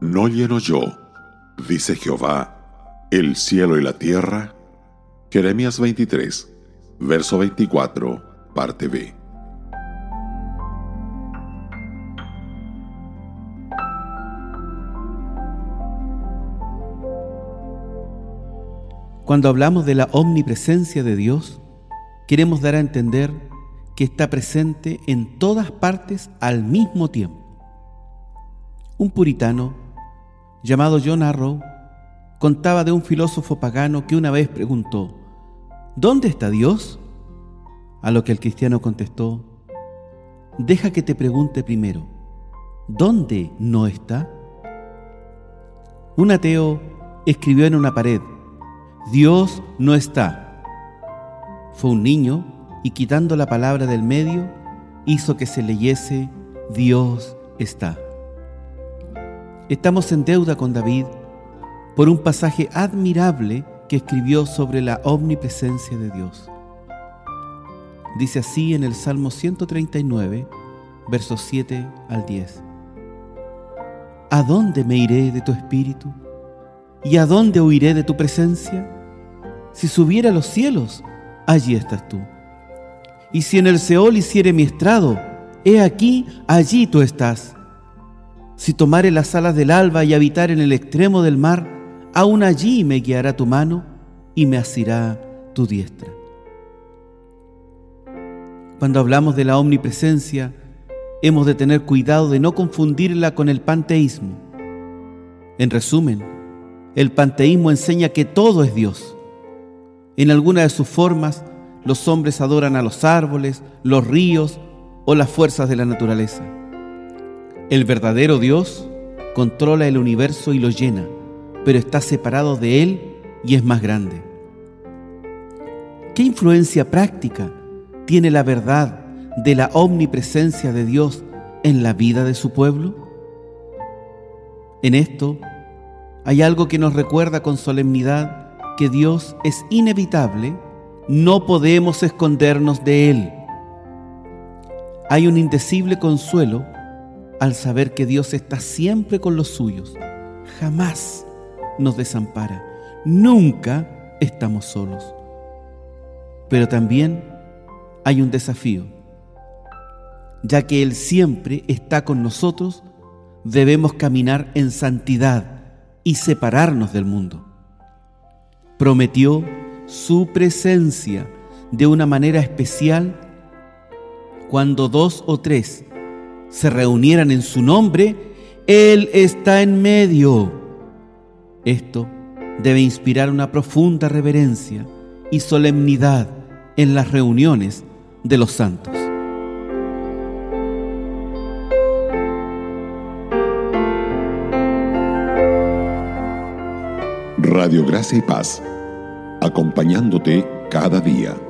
No lleno yo, dice Jehová, el cielo y la tierra. Jeremías 23, verso 24, parte B. Cuando hablamos de la omnipresencia de Dios, queremos dar a entender que está presente en todas partes al mismo tiempo. Un puritano llamado John Arrow contaba de un filósofo pagano que una vez preguntó, ¿Dónde está Dios? A lo que el cristiano contestó, deja que te pregunte primero, ¿dónde no está? Un ateo escribió en una pared, Dios no está. Fue un niño y quitando la palabra del medio, hizo que se leyese Dios está. Estamos en deuda con David por un pasaje admirable que escribió sobre la omnipresencia de Dios. Dice así en el Salmo 139, versos 7 al 10. ¿A dónde me iré de tu espíritu? ¿Y a dónde huiré de tu presencia? Si subiera a los cielos, allí estás tú. Y si en el Seol hiciere mi estrado, he aquí, allí tú estás. Si tomare las alas del alba y habitar en el extremo del mar, aún allí me guiará tu mano y me asirá tu diestra. Cuando hablamos de la omnipresencia, hemos de tener cuidado de no confundirla con el panteísmo. En resumen, el panteísmo enseña que todo es Dios. En alguna de sus formas, los hombres adoran a los árboles, los ríos o las fuerzas de la naturaleza. El verdadero Dios controla el universo y lo llena, pero está separado de él y es más grande. ¿Qué influencia práctica tiene la verdad de la omnipresencia de Dios en la vida de su pueblo? En esto hay algo que nos recuerda con solemnidad que Dios es inevitable, no podemos escondernos de Él. Hay un indecible consuelo al saber que Dios está siempre con los suyos, jamás nos desampara, nunca estamos solos. Pero también hay un desafío, ya que Él siempre está con nosotros, debemos caminar en santidad y separarnos del mundo. Prometió su presencia de una manera especial cuando dos o tres se reunieran en su nombre, Él está en medio. Esto debe inspirar una profunda reverencia y solemnidad en las reuniones de los santos. Radio Gracia y Paz, acompañándote cada día.